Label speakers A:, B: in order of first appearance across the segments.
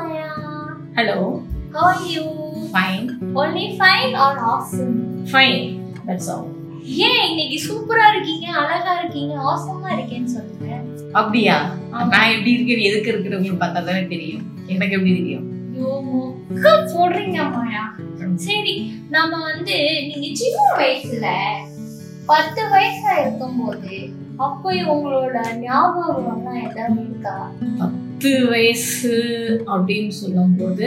A: Maya.
B: Hello.
A: How are you?
B: Fine.
A: Only fine or awesome?
B: Fine. That's all.
A: ஏன் இன்னைக்கு சூப்பரா இருக்கீங்க அழகா இருக்கீங்க ஆசமா இருக்கேன்னு சொல்லுங்க
B: அப்படியா. நான் எப்படி இருக்கேன் எதுக்கு இருக்கிறவங்களுக்கு பார்த்தா தானே தெரியும் எனக்கு எப்படி தெரியும்
A: போடுறீங்க மாயா சரி நம்ம வந்து நீங்க சின்ன வயசுல பத்து வயசா இருக்கும்போது அப்போ உங்களோட ஞாபகம் எல்லாம் ஏதாவது இருக்கா
B: பத்து வயசு அப்படின்னு சொல்லும்போது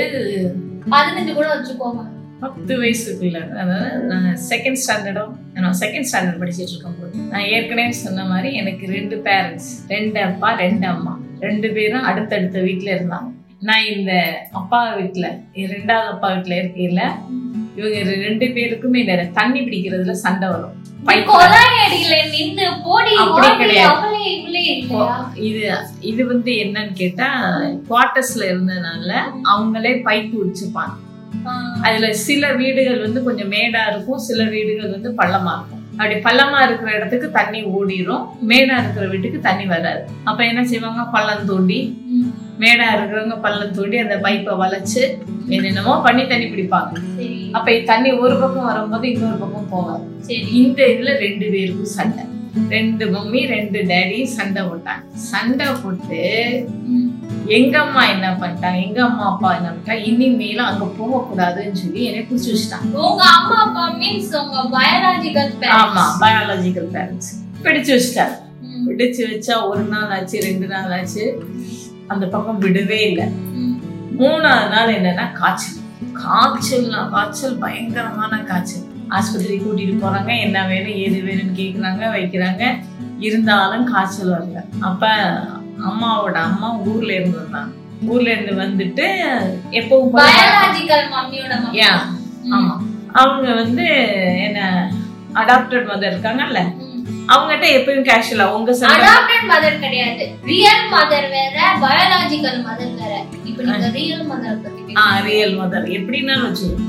A: பதினஞ்சு கூட வச்சுக்கோங்க.
B: பத்து வயசுக்குள்ள அதாவது நான் செகண்ட் ஸ்டாண்டர்டும் நான் செகண்ட் ஸ்டாண்டர்ட் படிச்சிட்டு இருக்கும்போது நான் ஏற்கனவே சொன்ன மாதிரி எனக்கு ரெண்டு பேரண்ட்ஸ் ரெண்டு அப்பா ரெண்டு அம்மா. ரெண்டு பேரும் அடுத்தடுத்த வீட்ல இருந்தாங்க. நான் இந்த அப்பா வீட்ல ரெண்டாவது அப்பா வீட்ல இருக்கையில இவங்க ரெண்டு பேருக்குமே தண்ணி பிடிக்கிறதுல சண்டை வரும். இது இது வந்து என்னன்னு கேட்டா குவார்டர்ஸ்ல இருந்ததுனால அவங்களே பைப் வச்சுப்பாங்க
A: ஆஹ்,
B: அதுல சில வீடுகள் வந்து கொஞ்சம் மேடா இருக்கும் சில வீடுகள் வந்து பள்ளமா இருக்கும். அப்படி பள்ளமா இருக்கிற இடத்துக்கு தண்ணி ஓடிரும் மேடா இருக்கிற வீட்டுக்கு தண்ணி வராது. அப்ப என்ன செய்வாங்க? பள்ளம் தோண்டி மேடா இருக்கிறவங்க பள்ளம் தோண்டி அந்த பைப்பை வளைச்சு என்னென்னமோ பண்ணி தண்ணி பிடிப்பாங்க அப்ப தண்ணி ஒரு பக்கம் வரும்போது இன்னொரு பக்கம்
A: சரி.
B: இந்த இதுல ரெண்டு பேருக்கும் சண்டை. ரெண்டு மம்மி ரெண்டு டேடி சண்டை போட்டாங்க. சண்டை போட்டு எங்க அம்மா என்ன பண்ணிட்டாங்க எங்க அம்மா அப்பா என்ன பண்ணிட்டாங்க இனிமேலும் அங்க போக கூடாதுன்னு சொல்லி என்னை புடிச்சு வச்சுட்டாங்க.
A: உங்க அம்மா அப்பா மீன்ஸ் உங்க பயாலஜிக்கல்
B: ஆமா பயாலஜிக்கல் பேரண்ட்ஸ் பிடிச்சு வச்சுட்டாங்க. பிடிச்சு வச்சா ஒரு நாள் ஆச்சு ரெண்டு நாள் ஆச்சு. அந்த பக்கம் விடவே இல்லை. மூணாவது நாள் என்னன்னா காய்ச்சல். காய்ச்சல்னா காய்ச்சல் பயங்கரமான காய்ச்சல். ஆஸ்பத்திரி கூட்டிட்டு போறாங்க. என்ன வேணும் ஏது வேணும்னு கேக்குறாங்க வைக்கிறாங்க. இருந்தாலும் காய்ச்சல் வரல. அப்ப அம்மாவோட அம்மா ஊர்ல இருந்து வந்தாங்க. ஊர்ல இருந்து வந்துட்டு எப்பவும் ஆமா. அவங்க வந்து என்ன அடாப்டட் மதர் இருக்காங்கல்ல? அவங்ககிட்ட எப்பயும் கேஷுவலா உங்க
A: அடாப்டட் மதர் கிடையாது. ரியல் மதர் வேற பயாலஜிக்கல் மதர் வேற. இப்போ நீங்க ரியல் மதர் பத்தி
B: ஆ. ரியல் மதர் எப்படின்னாலும் வச்சுக்கோ.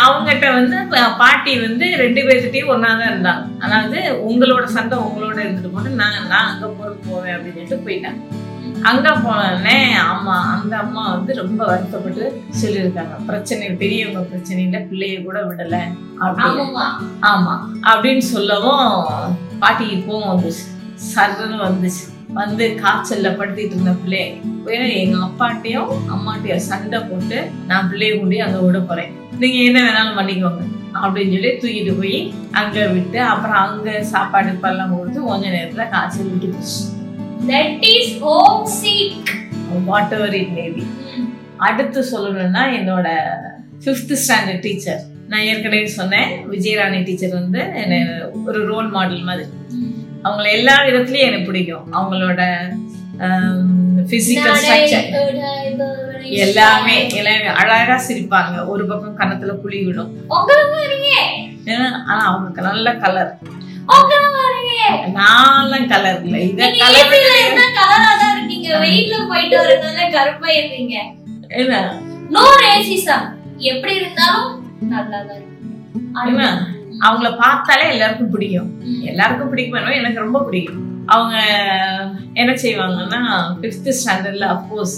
B: அவங்ககிட்ட வந்து பாட்டி வந்து ரெண்டு பேர்கிட்டயும் ஒன்னா தான் இருந்தாங்க. அதாவது உங்களோட சண்டை உங்களோட இருந்துட்டு போட்டு நான் நான் அங்க போறது போவேன் அப்படின்னு சொல்லிட்டு போயிட்டாங்க. அங்க போனோடனே அம்மா அந்த அம்மா வந்து ரொம்ப வருத்தப்பட்டு சொல்லியிருக்காங்க. பிரச்சனை பெரியவங்க பிரச்சனையில பிள்ளைய கூட விடல.
A: ஆமாமா
B: ஆமா. அப்படின்னு சொல்லவும் பாட்டிக்கு கோவம் வந்துச்சு சர்ன்னு வந்துச்சு. வந்து காய்ச்சல்ல படுத்திட்டு இருந்த பிள்ளை வேற எங்க அப்பாட்டையும் அம்மாட்டையும் சண்டை போட்டு நான் பிள்ளைய கொண்டு அங்க விட போறேன். நீங்க என்ன வேணாலும் பண்ணிக்கோங்க. அப்படின்னு சொல்லி தூக்கிட்டு போய் அங்க விட்டு அப்புறம் அங்க சாப்பாடு பல்லாம் கொடுத்து கொஞ்ச நேரத்துல காய்ச்சல் விட்டு போச்சு
A: that is homesick
B: whatever it maybe அடுத்து சொல்லணும்னா என்னோட ஃபிஃப்த் ஸ்டாண்டர்ட் டீச்சர் நான் ஏற்கனவே சொன்னேன் விஜயராணி டீச்சர் வந்து என்ன ஒரு ரோல் மாடல் மாதிரி. அவங்கள எல்லா விதத்துலயும் எனக்கு பிடிக்கும். அவங்களோட பிசிக்கல் ஸ்ட்ரக்சர் எல்லாமே எல்லாமே அழகா சிரிப்பாங்க. ஒரு பக்கம் கன்னத்துல குழி விடும் ஆனா அவங்க நல்ல கலர் நான்லாம் கலர் இல்ல. இத கலர்
A: கலரா தான் இருக்கீங்க? வெயில்ல போயிட்டு வரதுனால கருப்பா இருக்கீங்க
B: என்ன?
A: நோ ரேசிசம் எப்படி இருந்தாலும் நல்லா தான்
B: என்ன? அவங்கள பார்த்தாலே எல்லாருக்கும் பிடிக்கும். எல்லாருக்கும் பிடிக்கும் எனக்கு ரொம்ப பிடிக்கும். அவங்க என்ன செய்வாங்கன்னா ஃபிஃப்த் ஸ்டாண்டர்ட்ல அப்போஸ்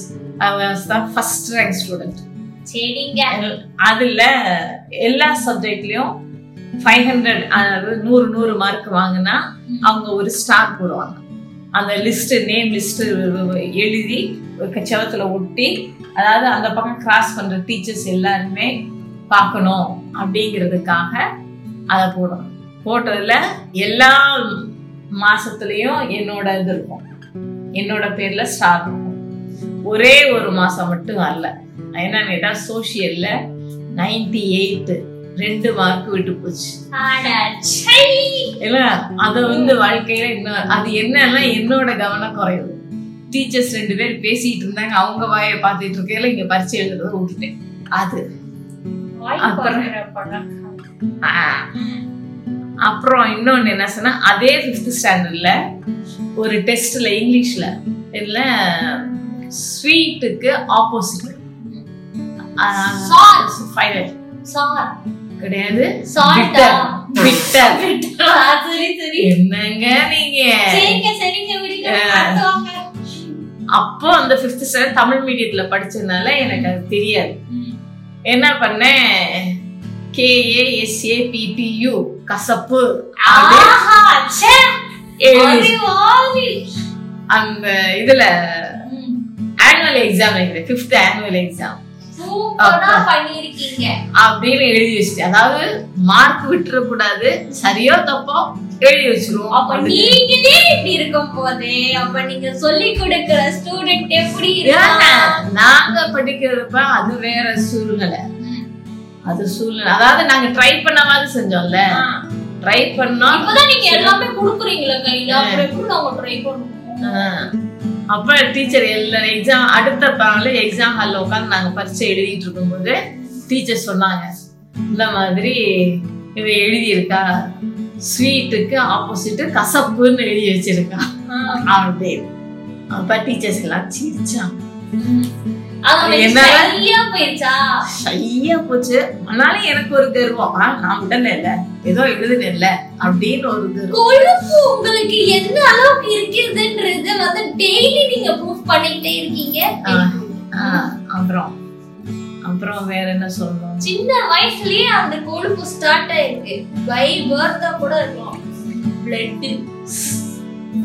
B: ஃபர்ஸ்ட் ரேங்க் ஸ்டூடெண்ட்
A: சரிங்க.
B: அதுல எல்லா சப்ஜெக்ட்லயும் ஃபைவ் ஹண்ட்ரட் அதாவது நூறு நூறு மார்க் வாங்கினா அவங்க ஒரு ஸ்டார் போடுவாங்க. அந்த லிஸ்ட் நேம் லிஸ்ட் எழுதி செவத்துல ஒட்டி அதாவது அந்த பக்கம் கிராஸ் பண்ற டீச்சர்ஸ் எல்லாருமே பார்க்கணும் அப்படிங்கிறதுக்காக அதை போடணும் போட்டதுல எல்லா மாசத்துலயும் என்னோட இது இருக்கும். என்னோட பேர்ல ஸ்டார் இருக்கும். ஒரே ஒரு மாசம் மட்டும் வரல என்னன்னு கேட்டா சோசியல்ல நைன்டி எயிட் ரெண்டு மார்க் விட்டு போச்சு. இல்ல அத வந்து வாழ்க்கையில இன்னும் அது என்னன்னா என்னோட கவனம் குறையுது டீச்சர்ஸ் ரெண்டு பேர் பேசிட்டு இருந்தாங்க அவங்க வாயை பார்த்துட்டு இருக்கையில இங்க பரிச்சை எழுதுறத விட்டுட்டேன். அது. அப்புறம் இன்னொன்னு என்ன சொன்னா அதே ஃபிஃப்த் ஸ்டாண்டர்ட்ல ஒரு டெஸ்ட்ல இங்கிலீஷ்ல இதுல ஸ்வீட்டுக்கு ஆப்போசிட். ஃபைனல்
A: சார்
B: கிடையாது. என்னங்க நீங்க? அப்போ அந்த ஃபிஃப்த் ஸ்டாண்டர்ட் தமிழ் மீடியத்துல படிச்சதுனால எனக்கு அது தெரியாது. என்ன பண்ணேன் கேஏஎஸ்ஏபிபியு கசப்பு. அந்த இதுல. ஆனுவல் எக்ஸாம் நினைக்கிறேன் ஃபிஃப்த் ஆனுவல் எக்ஸாம்
A: சூப்பரா பண்ணிருக்கீங்க
B: அப்படின்னு எழுதி வச்சுட்டு அதாவது மார்க் விட்டுறக்கூடாது. சரியோ தப்போ எழுதி வச்சிருவோம்.
A: அப்ப நீங்களே இப்படி இருக்கும் போதே அப்ப நீங்க சொல்லி கொடுக்கிற ஸ்டூடெண்ட் எப்படி
B: நாங்க படிக்கிறப்ப அது வேற சூழ்நிலை. அது சூழ்நிலை. அதாவது நாங்க ட்ரை பண்ணவாது செஞ்சோம்ல. ட்ரை பண்ணோம்
A: இப்பதான் நீங்க எல்லாமே குடுக்குறீங்களா கையில. அப்புறம் எப்படி நாங்க ட்ரை பண்ணுவோம்.
B: அப்ப டீச்சர் எல்லா எக்ஸாம் அடுத்த நாள் எக்ஸாம் ஹால்ல உட்காந்து நாங்க பரீட்சை எழுதிட்டு இருக்கும்போது டீச்சர் சொன்னாங்க இந்த மாதிரி இவ எழுதி இருக்கா ஸ்வீட்டுக்கு ஆப்போசிட் கசப்புன்னு எழுதி வச்சிருக்கா. அப்படின்னு. அப்ப டீச்சர்ஸ் எல்லாம் சிரிச்சாங்க. போச்சு. ஆனாலும் எனக்கு ஒரு கர்வம். நான் விடல ஏதோ எழுதுனேன்ல அப்படின்னு ஒரு கர்வம்.
A: கொழுப்பு உங்களுக்கு எந்த அளவுக்கு வந்து டெய்லி நீங்க ப்ரூஃப் பண்ணிக்கிட்டே இருக்கீங்க?
B: அப்புறம் அப்புறம் வேற என்ன சொல்லணும்?
A: சின்ன வயசுலயே அந்த கொழுப்பு ஸ்டார்ட் ஆயிருக்கு. பை பர்த்தா கூட இருக்கலாம். பிளட்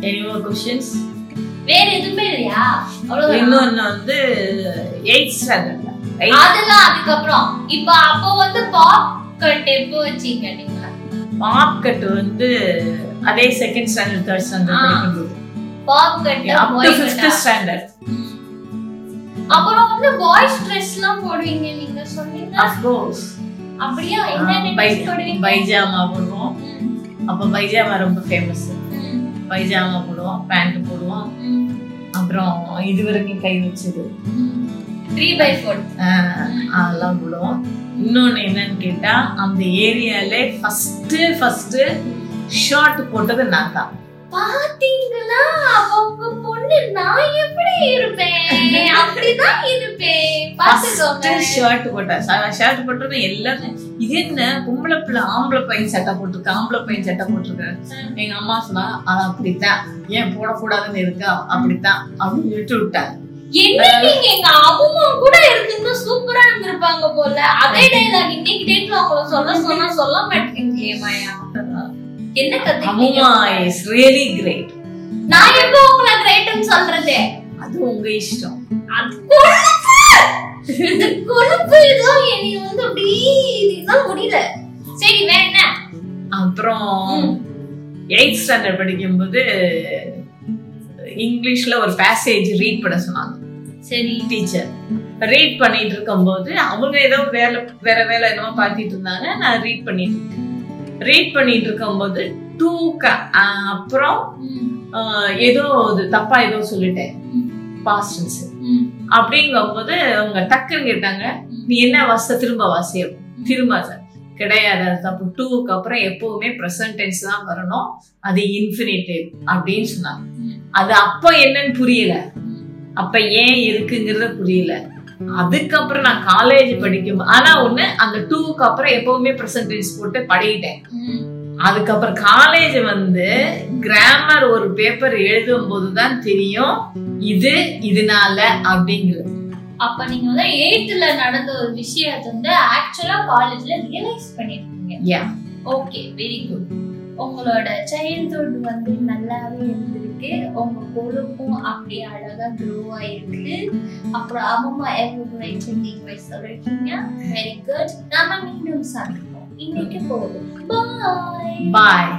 B: எனி மோர் கொஸ்டின்ஸ்
A: வேற எதுவுமே இல்லையா? அவ்வளவுதான்.
B: இன்னொன்னு வந்து எயிட் ஸ்டாண்டர்ட்ல
A: அதெல்லாம் அதுக்கப்புறம். இப்ப அப்போ வந்து பாப் கட் எப்போ வச்சீங்க நீங்க?
B: மாப் கட் வந்து அதே செகண்ட் ஸ்டாண்டர்ட் தேர்ட் ஸ்டாண்டர்ட். படிக்கும்போது.
A: Bob cut
B: up to standard
A: அப்புறம் வந்து பாய்ஸ் ட்ரெஸ் எல்லாம் போடுவீங்க நீங்க சொன்னீங்க.
B: ஆஃப் கோர்ஸ்
A: அப்படியா? என்னென்ன ட்ரெஸ் போடுவீங்க?
B: பைஜாமா போடுவோம். அப்ப பைஜாமா ரொம்ப ஃபேமஸ் பைஜாமா போடுவோம் பேண்ட் போடுவோம். அப்புறம் இது வரைக்கும் கை வச்சது.
A: த்ரீ பை ஃபோர்
B: அதெல்லாம் போடுவோம். இன்னொன்னு என்னன்னு கேட்டா அந்த ஏரியால ஃபர்ஸ்ட் ஃபர்ஸ்ட் ஷார்ட் போட்டது நான் தான்.
A: பாத்தீங்களா? அவங்க பொண்ணு நான் எப்படி இருப்பேன்? அப்படிதான் இருப்பேன்.
B: ஷர்ட் போட்டேன். ஷர்ட் போட்டோன்னு எல்லாரும் இது என்ன? பொம்பளை பிள்ளை ஆம்பளை பையன் சட்டை போட்டிருக்க ஆம்பளை பையன் சட்டை போட்டிருக்க. எங்க அம்மா சொன்னா அது அப்படித்தான். ஏன் போடக்கூடாதுன்னு இருக்கா? அப்படித்தான். அப்படின்னு விட்டு விட்டாங்க
A: எங்க அம்மா கூட இருந்திருந்தா சூப்பரா இருந்திருப்பாங்க போல. அதே டைலாக் இன்னைக்கு டேட்ல அவங்கள சொல்ல சொன்னா சொல்ல மாட்டேங்கிறீங்களே மாயா. என்ன
B: அம்மா இஸ் ரியலி கிரேட்
A: நான் எப்போ உங்களை கிரேட்னு சொல்றது?
B: அது உங்க இஷ்டம்.
A: அது இந்த கொழுப்பு ஏதோ என்னை வந்து அப்படி இதுதான் முடியல. சரி வேற என்ன?
B: அப்புறம். எயிட் ஸ்டாண்டர்ட் படிக்கும்போது இங்கிலீஷ்ல ஒரு பேசேஜ் ரீட் பண்ண சொன்னாங்க.
A: சரி.
B: டீச்சர் ரீட் பண்ணிட்டு இருக்கும்போது அவங்க ஏதோ வேலை வேற வேலை என்னமோ பார்த்துட்டு இருந்தாங்க. நான் ரீட் பண்ணிட்டு இருக்கேன். ரீட் பண்ணிட்டு இருக்கும்போது டூ அப்புறம்
A: ம்,
B: ஆஹ், ஏதோ தப்பா ஏதோ சொல்லிட்டேன். பாஸ்டன்ஸ்
A: அப்படிங்கும்
B: அப்படிங்கும்போது அவங்க டக்குன்னு கேட்டாங்க நீ என்ன வாச திரும்ப வாசியம் திரும்ப கிடையாது அது தப்பு டூக்கு அப்புறம் எப்பவுமே ப்ரெசன்ட் டென்ஸ் தான் வரணும். அது இன்ஃபினிட்டிவ் அப்படின்னு சொன்னாங்க. அது அப்ப என்னன்னு புரியல. அப்ப ஏன் இருக்குங்கிறத புரியல. அதுக்கப்புறம் நான் காலேஜ் படிக்கும் ஆனா ஒண்ணு அந்த டூக்கு அப்புறம் எப்பவுமே ப்ரெசன்ட் டென்ஸ் போட்டு பழகிட்டேன். அதுக்கப்புறம் காலேஜ் வந்து கிராமர் ஒரு பேப்பர் எழுதும் போதுதான் தெரியும். இது இதனால அப்படிங்கிறது.
A: அப்ப நீங்க வந்து எயித்துல நடந்த ஒரு விஷயத்தை வந்து ஆக்சுவலா காலேஜ்ல ரியலைஸ் பண்ணிருக்கீங்க.
B: யா
A: ஓகே வெரி குட் உங்களோட சைல்ட்ஹுட் வந்து நல்லாவே இருந்திருக்கு. உங்க பொறுப்பும் அப்படியே அழகா க்ரோ ஆயிருக்கு. அப்புறம் அம்மா எவ்வளவு சென்டிங் வயசு சொல்லிருக்கீங்க? வெரி குட் நாம மீண்டும் சந்திப்போம். இன்னைக்கு போதும் பாய்
B: பாய்